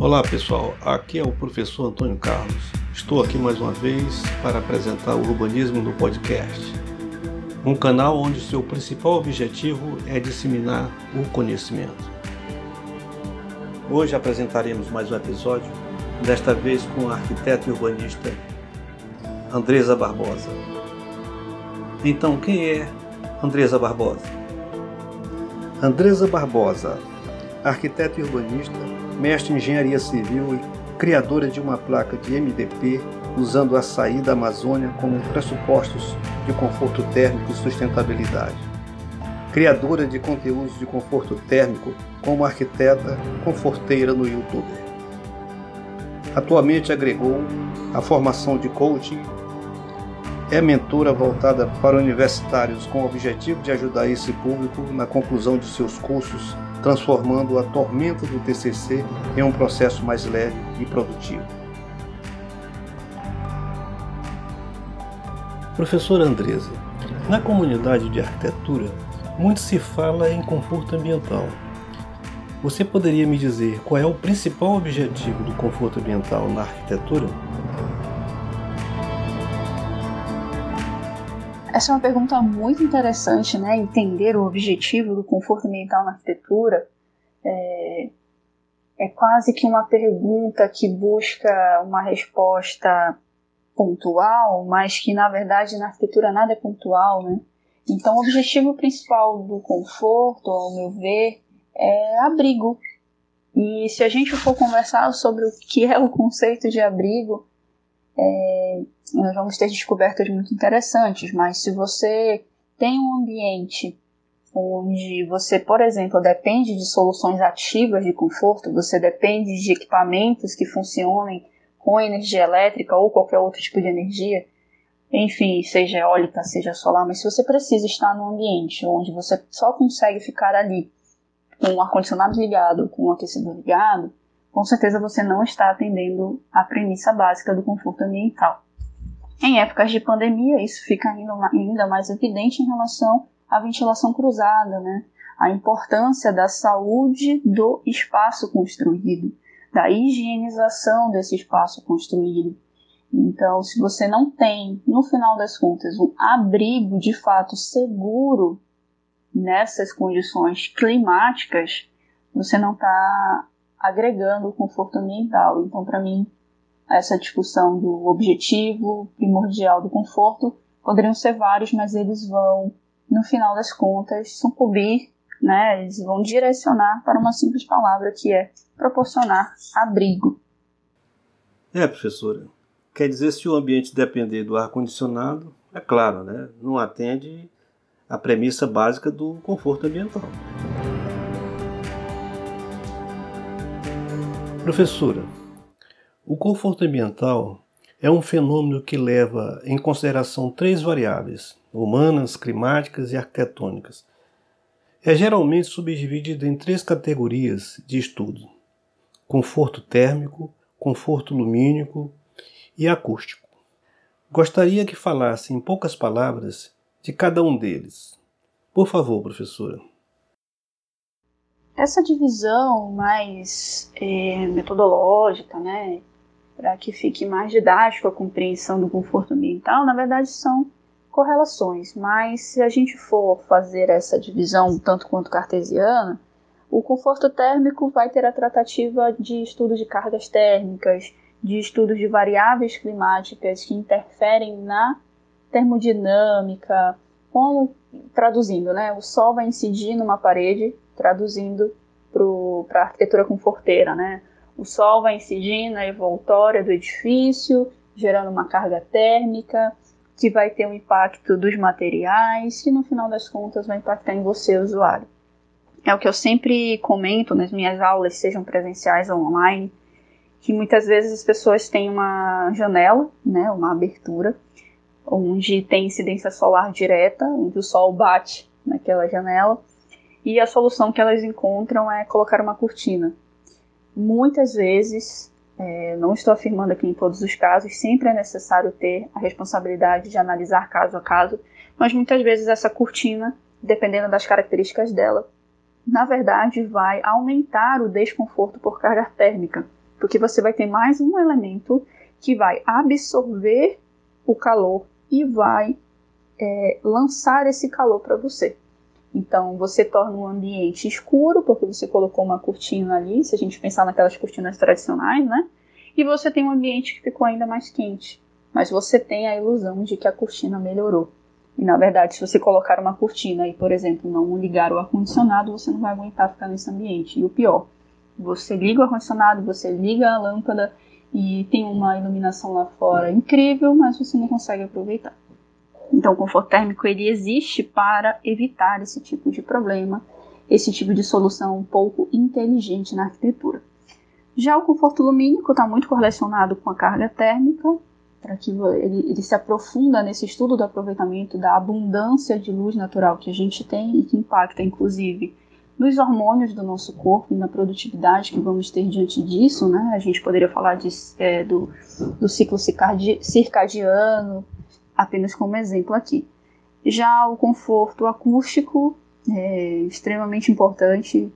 Olá pessoal, aqui é o professor Antônio Carlos. Estou aqui mais uma vez para apresentar o Urbanismo no Podcast, um canal onde seu principal objetivo é disseminar o conhecimento. Hoje apresentaremos mais um episódio, desta vez com a arquiteta e urbanista Andresa Barbosa. Então, quem é Andresa Barbosa? Andresa Barbosa, arquiteta e urbanista, mestre em engenharia civil e criadora de uma placa de MVP usando a saída da Amazônia como pressupostos de conforto térmico e sustentabilidade. Criadora de conteúdos de conforto térmico como arquiteta conforteira no YouTube. Atualmente agregou a formação de coaching é mentora voltada para universitários com o objetivo de ajudar esse público na conclusão de seus cursos transformando a tormenta do TCC em um processo mais leve e produtivo. Professora Andresa, na comunidade de arquitetura, muito se fala em conforto ambiental. Você poderia me dizer qual é o principal objetivo do conforto ambiental na arquitetura? Essa é uma pergunta muito interessante, né? Entender o objetivo do conforto ambiental na arquitetura é, é quase que uma pergunta que busca uma resposta pontual, mas que na verdade na arquitetura nada é pontual, né? Então, o objetivo principal do conforto, ao meu ver, é abrigo. E se a gente for conversar sobre o que é o conceito de abrigo, é, nós vamos ter descobertas muito interessantes, mas se você tem um ambiente onde você, por exemplo, depende de soluções ativas de conforto, você depende de equipamentos que funcionem com energia elétrica ou qualquer outro tipo de energia, enfim, seja eólica, seja solar, mas se você precisa estar num ambiente onde você só consegue ficar ali com o ar-condicionado ligado, com o aquecedor ligado, com certeza você não está atendendo a premissa básica do conforto ambiental. Em épocas de pandemia, isso fica ainda mais evidente em relação à ventilação cruzada, né? a importância da saúde do espaço construído, da higienização desse espaço construído. Então, se você não tem, no final das contas, um abrigo de fato seguro nessas condições climáticas, você não está agregando conforto ambiental. Então, para mim, essa discussão do objetivo primordial do conforto poderiam ser vários, mas eles vão, no final das contas, sucumbir, né? Eles vão direcionar para uma simples palavra que é proporcionar abrigo. É, professora. Quer dizer, se o ambiente depender do ar-condicionado, é claro, né? Não atende a premissa básica do conforto ambiental. Professora, o conforto ambiental é um fenômeno que leva em consideração três variáveis: humanas, climáticas e arquitetônicas. É geralmente subdividido em três categorias de estudo: conforto térmico, conforto lumínico e acústico. Gostaria que falasse em poucas palavras de cada um deles. Por favor, professora. Essa divisão mais é, metodológica, né, para que fique mais didático a compreensão do conforto ambiental, na verdade são correlações, mas se a gente for fazer essa divisão tanto quanto cartesiana, o conforto térmico vai ter a tratativa de estudos de cargas térmicas, de estudos de variáveis climáticas que interferem na termodinâmica, como traduzindo, né? O sol vai incidir numa parede, traduzindo para a arquitetura conforteira, né? O sol vai incidir na envoltória do edifício, gerando uma carga térmica, que vai ter um impacto dos materiais, que no final das contas vai impactar em você, usuário. É o que eu sempre comento nas minhas aulas, sejam presenciais ou online, que muitas vezes as pessoas têm uma janela, né, uma abertura, onde tem incidência solar direta, onde o sol bate naquela janela, e a solução que elas encontram é colocar uma cortina muitas vezes, é, não estou afirmando aqui em todos os casos, sempre é necessário ter a responsabilidade de analisar caso a caso, mas muitas vezes essa cortina, dependendo das características dela, na verdade vai aumentar o desconforto por carga térmica, porque você vai ter mais um elemento que vai absorver o calor e vai é, lançar esse calor para você. Então você torna um ambiente escuro, porque você colocou uma cortina ali, se a gente pensar naquelas cortinas tradicionais, né? E você tem um ambiente que ficou ainda mais quente. Mas você tem a ilusão de que a cortina melhorou. E na verdade, se você colocar uma cortina e, por exemplo, não ligar o ar-condicionado, você não vai aguentar ficar nesse ambiente. E o pior, você liga o ar-condicionado, você liga a lâmpada e tem uma iluminação lá fora incrível, mas você não consegue aproveitar. Então, o conforto térmico ele existe para evitar esse tipo de problema, esse tipo de solução um pouco inteligente na arquitetura. Já o conforto lumínico está muito correlacionado com a carga térmica, para que ele, ele, se aprofunda nesse estudo do aproveitamento da abundância de luz natural que a gente tem e que impacta, inclusive, nos hormônios do nosso corpo e na produtividade que vamos ter diante disso, né? A gente poderia falar de, é, do, do ciclo circadiano, apenas como exemplo aqui. Já o conforto acústico é extremamente importante,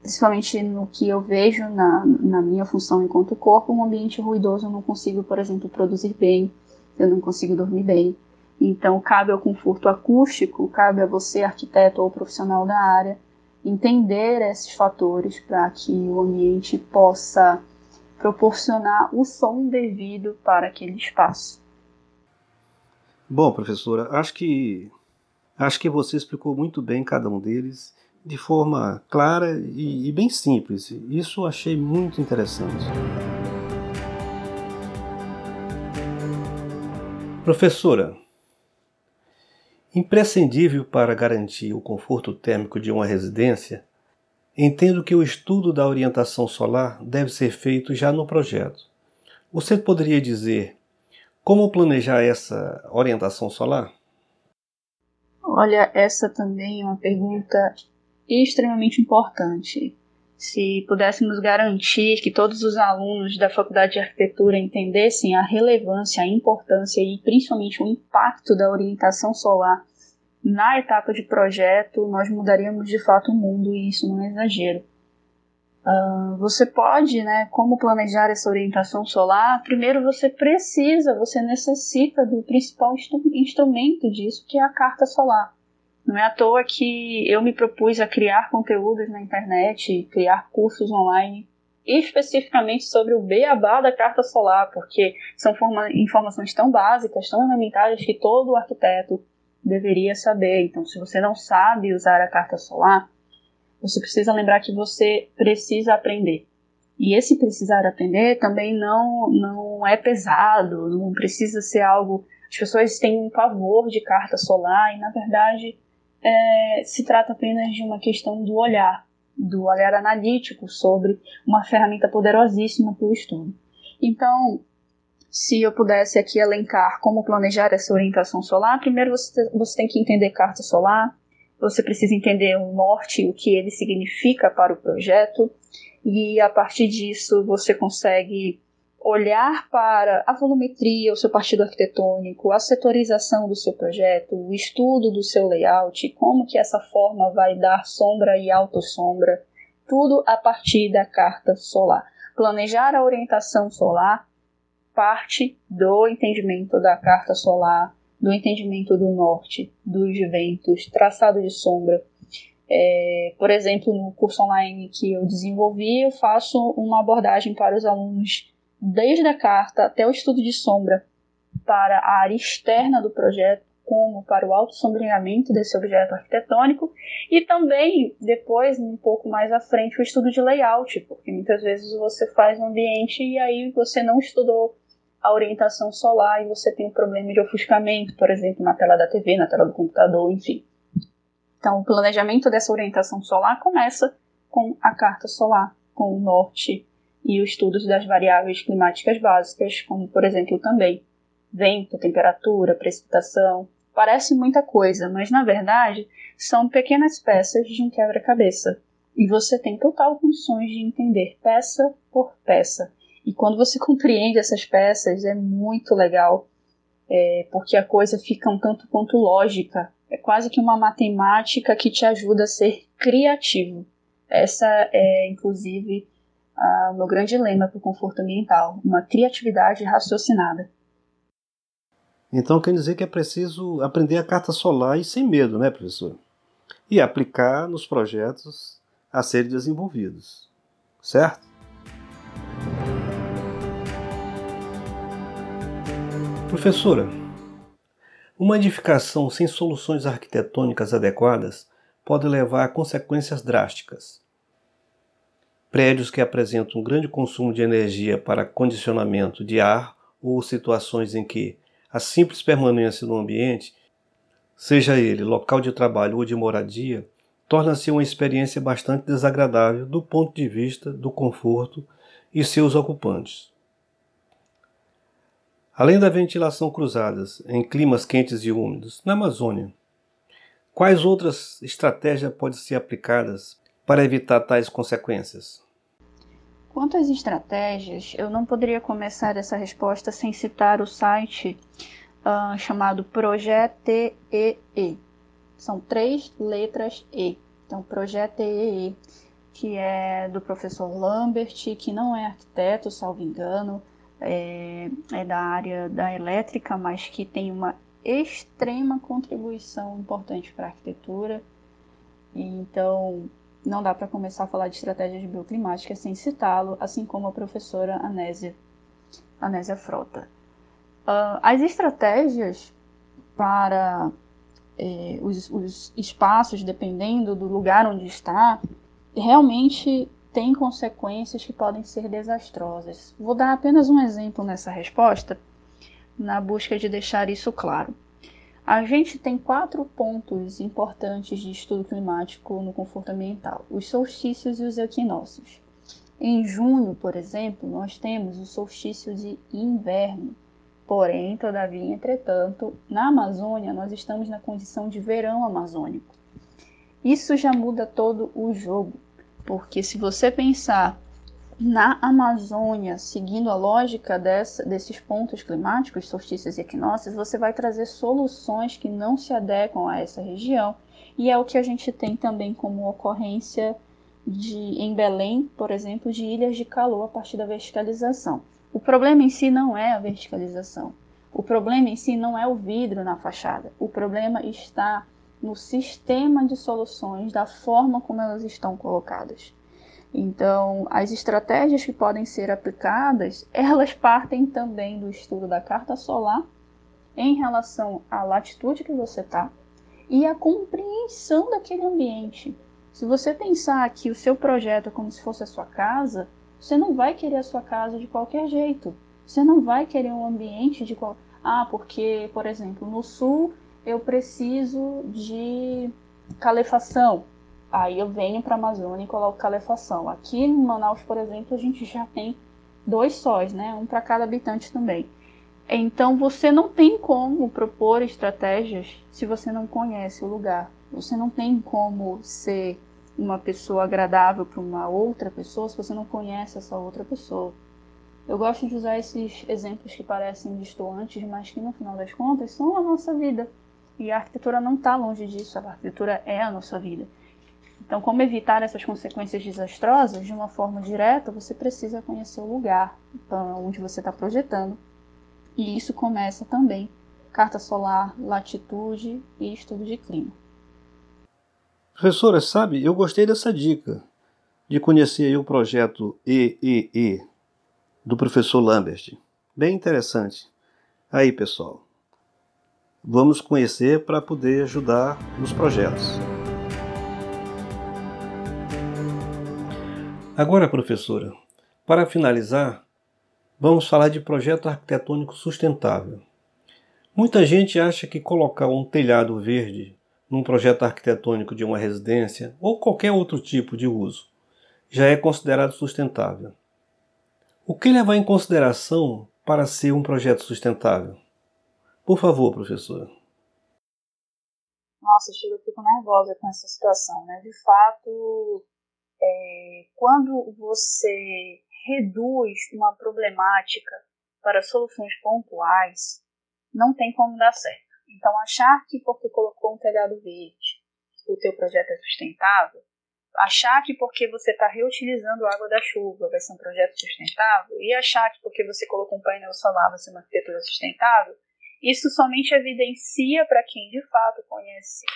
principalmente no que eu vejo na, na minha função enquanto corpo. Um ambiente ruidoso eu não consigo, por exemplo, produzir bem, eu não consigo dormir bem. Então, cabe ao conforto acústico, cabe a você, arquiteto ou profissional da área, entender esses fatores para que o ambiente possa proporcionar o som devido para aquele espaço. Bom, professora, acho que acho que você explicou muito bem cada um deles de forma clara e, e bem simples. Isso achei muito interessante. Professora, imprescindível para garantir o conforto térmico de uma residência, entendo que o estudo da orientação solar deve ser feito já no projeto. Você poderia dizer como planejar essa orientação solar? Olha, essa também é uma pergunta extremamente importante. Se pudéssemos garantir que todos os alunos da Faculdade de Arquitetura entendessem a relevância, a importância e principalmente o impacto da orientação solar na etapa de projeto, nós mudaríamos de fato o mundo e isso não é exagero. Uh, você pode, né, como planejar essa orientação solar? Primeiro você precisa, você necessita do principal instru instrumento disso, que é a carta solar. Não é à toa que eu me propus a criar conteúdos na internet, criar cursos online, especificamente sobre o beabá da carta solar, porque são informações tão básicas, tão elementares que todo arquiteto deveria saber. Então, se você não sabe usar a carta solar, você precisa lembrar que você precisa aprender. E esse precisar aprender também não, não é pesado, não precisa ser algo. As pessoas têm um pavor de carta solar e, na verdade, é, se trata apenas de uma questão do olhar, do olhar analítico sobre uma ferramenta poderosíssima para o estudo. Então, se eu pudesse aqui elencar como planejar essa orientação solar, primeiro você, você tem que entender carta solar, você precisa entender o norte, o que ele significa para o projeto, e a partir disso você consegue olhar para a volumetria, o seu partido arquitetônico, a setorização do seu projeto, o estudo do seu layout, como que essa forma vai dar sombra e autossombra, tudo a partir da carta solar. Planejar a orientação solar parte do entendimento da carta solar, do entendimento do norte, dos ventos, traçado de sombra. É, por exemplo, no curso online que eu desenvolvi, eu faço uma abordagem para os alunos desde a carta até o estudo de sombra para a área externa do projeto, como para o autossombreamento desse objeto arquitetônico e também depois, um pouco mais à frente, o estudo de layout, porque muitas vezes você faz um ambiente e aí você não estudou a orientação solar e você tem um problema de ofuscamento, por exemplo, na tela da TV, na tela do computador, enfim. Então, o planejamento dessa orientação solar começa com a carta solar, com o norte e os estudos das variáveis climáticas básicas, como, por exemplo, também vento, temperatura, precipitação. Parece muita coisa, mas na verdade são pequenas peças de um quebra-cabeça. E você tem total condições de entender peça por peça e quando você compreende essas peças, é muito legal, é, porque a coisa fica um tanto quanto lógica. É quase que uma matemática que te ajuda a ser criativo. Essa é, inclusive, o meu grande lema para o conforto ambiental, uma criatividade raciocinada. Então quer dizer que é preciso aprender a carta solar e sem medo, né, professor? E aplicar nos projetos a serem desenvolvidos, certo? Professora, uma edificação sem soluções arquitetônicas adequadas pode levar a consequências drásticas. Prédios que apresentam um grande consumo de energia para condicionamento de ar ou situações em que a simples permanência no ambiente, seja ele local de trabalho ou de moradia, torna-se uma experiência bastante desagradável do ponto de vista do conforto e seus ocupantes. Além da ventilação cruzadas em climas quentes e úmidos na Amazônia, quais outras estratégias podem ser aplicadas para evitar tais consequências? Quanto às estratégias, eu não poderia começar essa resposta sem citar o site uh, chamado Projetee. São três letras E. Então, Projetee, que é do professor Lambert, que não é arquiteto, salvo engano, é, é da área da elétrica, mas que tem uma extrema contribuição importante para a arquitetura. Então, não dá para começar a falar de estratégias bioclimáticas sem citá-lo, assim como a professora Anésia, Anésia Frota. Uh, as estratégias para eh, os, os espaços, dependendo do lugar onde está, realmente tem consequências que podem ser desastrosas. Vou dar apenas um exemplo nessa resposta, na busca de deixar isso claro. A gente tem quatro pontos importantes de estudo climático no conforto ambiental: os solstícios e os equinócios. Em junho, por exemplo, nós temos o solstício de inverno. Porém, todavia, entretanto, na Amazônia nós estamos na condição de verão amazônico. Isso já muda todo o jogo. Porque se você pensar na Amazônia, seguindo a lógica dessa, desses pontos climáticos, solstícios e equinócios, você vai trazer soluções que não se adequam a essa região. E é o que a gente tem também como ocorrência de, em Belém, por exemplo, de ilhas de calor a partir da verticalização. O problema em si não é a verticalização. O problema em si não é o vidro na fachada. O problema está no sistema de soluções, da forma como elas estão colocadas. Então, as estratégias que podem ser aplicadas, elas partem também do estudo da carta solar em relação à latitude que você está e a compreensão daquele ambiente. Se você pensar que o seu projeto é como se fosse a sua casa, você não vai querer a sua casa de qualquer jeito. Você não vai querer um ambiente de qual... Ah, porque, por exemplo, no sul eu preciso de calefação. Aí eu venho para a Amazônia e coloco calefação. Aqui em Manaus, por exemplo, a gente já tem dois sóis, né? Um para cada habitante também. Então você não tem como propor estratégias se você não conhece o lugar. Você não tem como ser uma pessoa agradável para uma outra pessoa se você não conhece essa outra pessoa. Eu gosto de usar esses exemplos que parecem distantes, mas que no final das contas são a nossa vida. E a arquitetura não está longe disso, a arquitetura é a nossa vida. Então, como evitar essas consequências desastrosas de uma forma direta, você precisa conhecer o lugar onde você está projetando. E isso começa também carta solar, latitude e estudo de clima. Professora, sabe, eu gostei dessa dica de conhecer o projeto EEE do professor Lambert. Bem interessante. Aí, pessoal, vamos conhecer para poder ajudar nos projetos. Agora, professora, para finalizar, vamos falar de projeto arquitetônico sustentável. Muita gente acha que colocar um telhado verde num projeto arquitetônico de uma residência ou qualquer outro tipo de uso já é considerado sustentável. O que levar em consideração para ser um projeto sustentável? Por favor, professora. Nossa, chega, eu fico nervosa com essa situação, né? De fato, é, quando você reduz uma problemática para soluções pontuais, não tem como dar certo. Então, achar que porque colocou um telhado verde, o teu projeto é sustentável, achar que porque você está reutilizando a água da chuva vai ser um projeto sustentável e achar que porque você colocou um painel solar vai ser uma arquitetura sustentável, isso somente evidencia para quem de fato conhece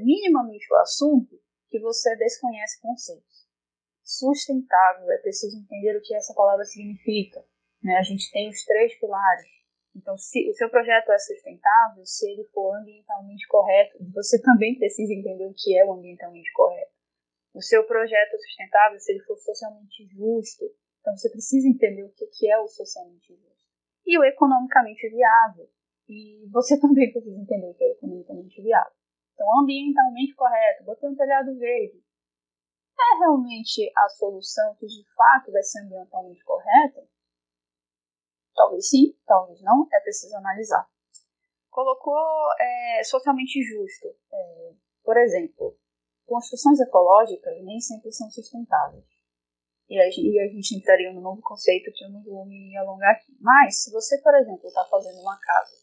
minimamente o assunto que você desconhece conceitos. Sustentável, é preciso entender o que essa palavra significa. Né? A gente tem os três pilares. Então, se o seu projeto é sustentável, se ele for ambientalmente correto, você também precisa entender o que é o ambientalmente correto. O seu projeto é sustentável, se ele for socialmente justo, então você precisa entender o que é o socialmente justo. E o economicamente viável. E você também precisa entender o que é economicamente viável. Então, ambientalmente correto, botar um telhado verde. É realmente a solução que de fato vai ser ambientalmente correta? Talvez sim, talvez não, é preciso analisar. Colocou é, socialmente justo. É, por exemplo, construções ecológicas nem sempre são sustentáveis. E a, e a gente entraria no novo conceito que eu não vou me alongar aqui. Mas, se você, por exemplo, está fazendo uma casa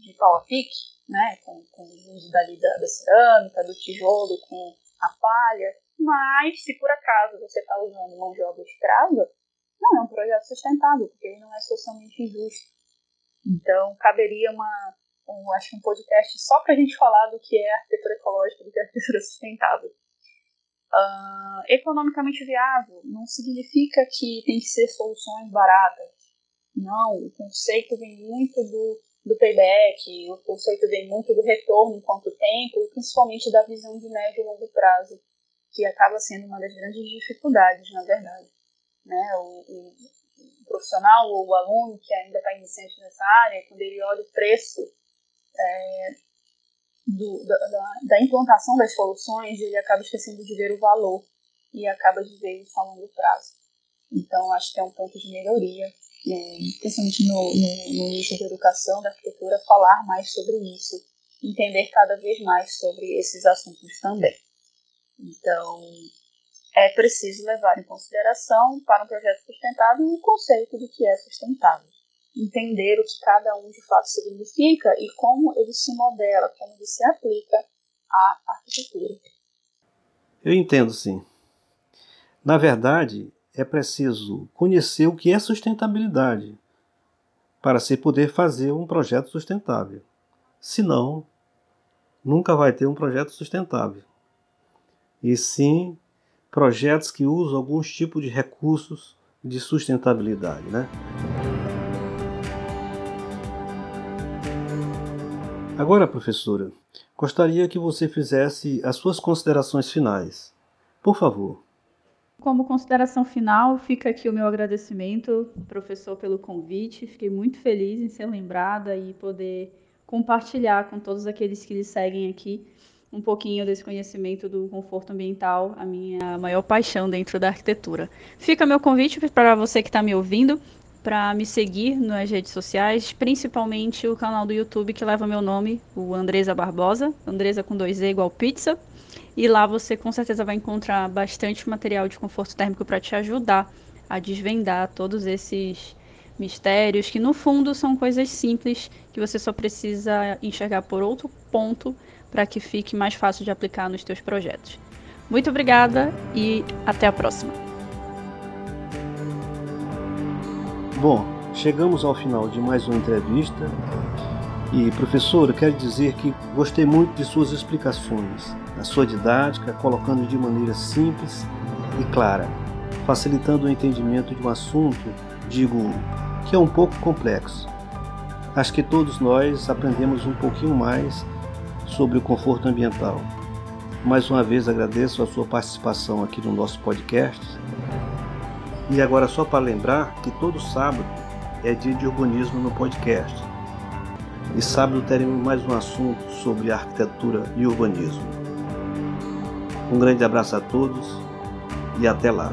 de pau a pique, né, com, com o uso dali da, da cerâmica, do tijolo, com a palha, mas se por acaso você está usando mão de obra escrava, não é um projeto sustentável, porque ele não é socialmente justo. Então, caberia uma, um, acho um podcast só para a gente falar do que é arquitetura ecológica, do que é arquitetura sustentável. Uh, economicamente viável não significa que tem que ser soluções baratas. Não, o conceito vem muito do do payback, o conceito vem muito do retorno enquanto tempo, e principalmente da visão de médio e longo prazo, que acaba sendo uma das grandes dificuldades, na verdade. Né? O, o, profissional ou o aluno que ainda está iniciante nessa área, quando ele olha o preço é, do, da, da, implantação das soluções, ele acaba esquecendo de ver o valor e acaba de ver isso a longo prazo. Então, acho que é um ponto de melhoria é, principalmente no, no, no nicho da educação, da arquitetura, falar mais sobre isso, entender cada vez mais sobre esses assuntos também. Então, é preciso levar em consideração para um projeto sustentável o conceito do que é sustentável. Entender o que cada um de fato significa e como ele se modela, como ele se aplica à arquitetura. Eu entendo, sim. Na verdade, é preciso conhecer o que é sustentabilidade para se poder fazer um projeto sustentável. Senão, nunca vai ter um projeto sustentável. E sim projetos que usam alguns tipos de recursos de sustentabilidade, né? Agora, professora, gostaria que você fizesse as suas considerações finais. Por favor. Como consideração final, fica aqui o meu agradecimento, professor, pelo convite. Fiquei muito feliz em ser lembrada e poder compartilhar com todos aqueles que lhe seguem aqui um pouquinho desse conhecimento do conforto ambiental, a minha maior paixão dentro da arquitetura. Fica meu convite para você que está me ouvindo, para me seguir nas redes sociais, principalmente o canal do YouTube que leva meu nome, o Andresa Barbosa, Andresa com dois E igual pizza. E lá você com certeza vai encontrar bastante material de conforto térmico para te ajudar a desvendar todos esses mistérios que no fundo são coisas simples que você só precisa enxergar por outro ponto para que fique mais fácil de aplicar nos teus projetos. Muito obrigada e até a próxima. Bom, chegamos ao final de mais uma entrevista. E professora, quero dizer que gostei muito de suas explicações a sua didática, colocando de maneira simples e clara, facilitando o entendimento de um assunto, digo, que é um pouco complexo. Acho que todos nós aprendemos um pouquinho mais sobre o conforto ambiental. Mais uma vez agradeço a sua participação aqui no nosso podcast. E agora só para lembrar que todo sábado é dia de urbanismo no podcast. E sábado teremos mais um assunto sobre arquitetura e urbanismo. Um grande abraço a todos e até lá.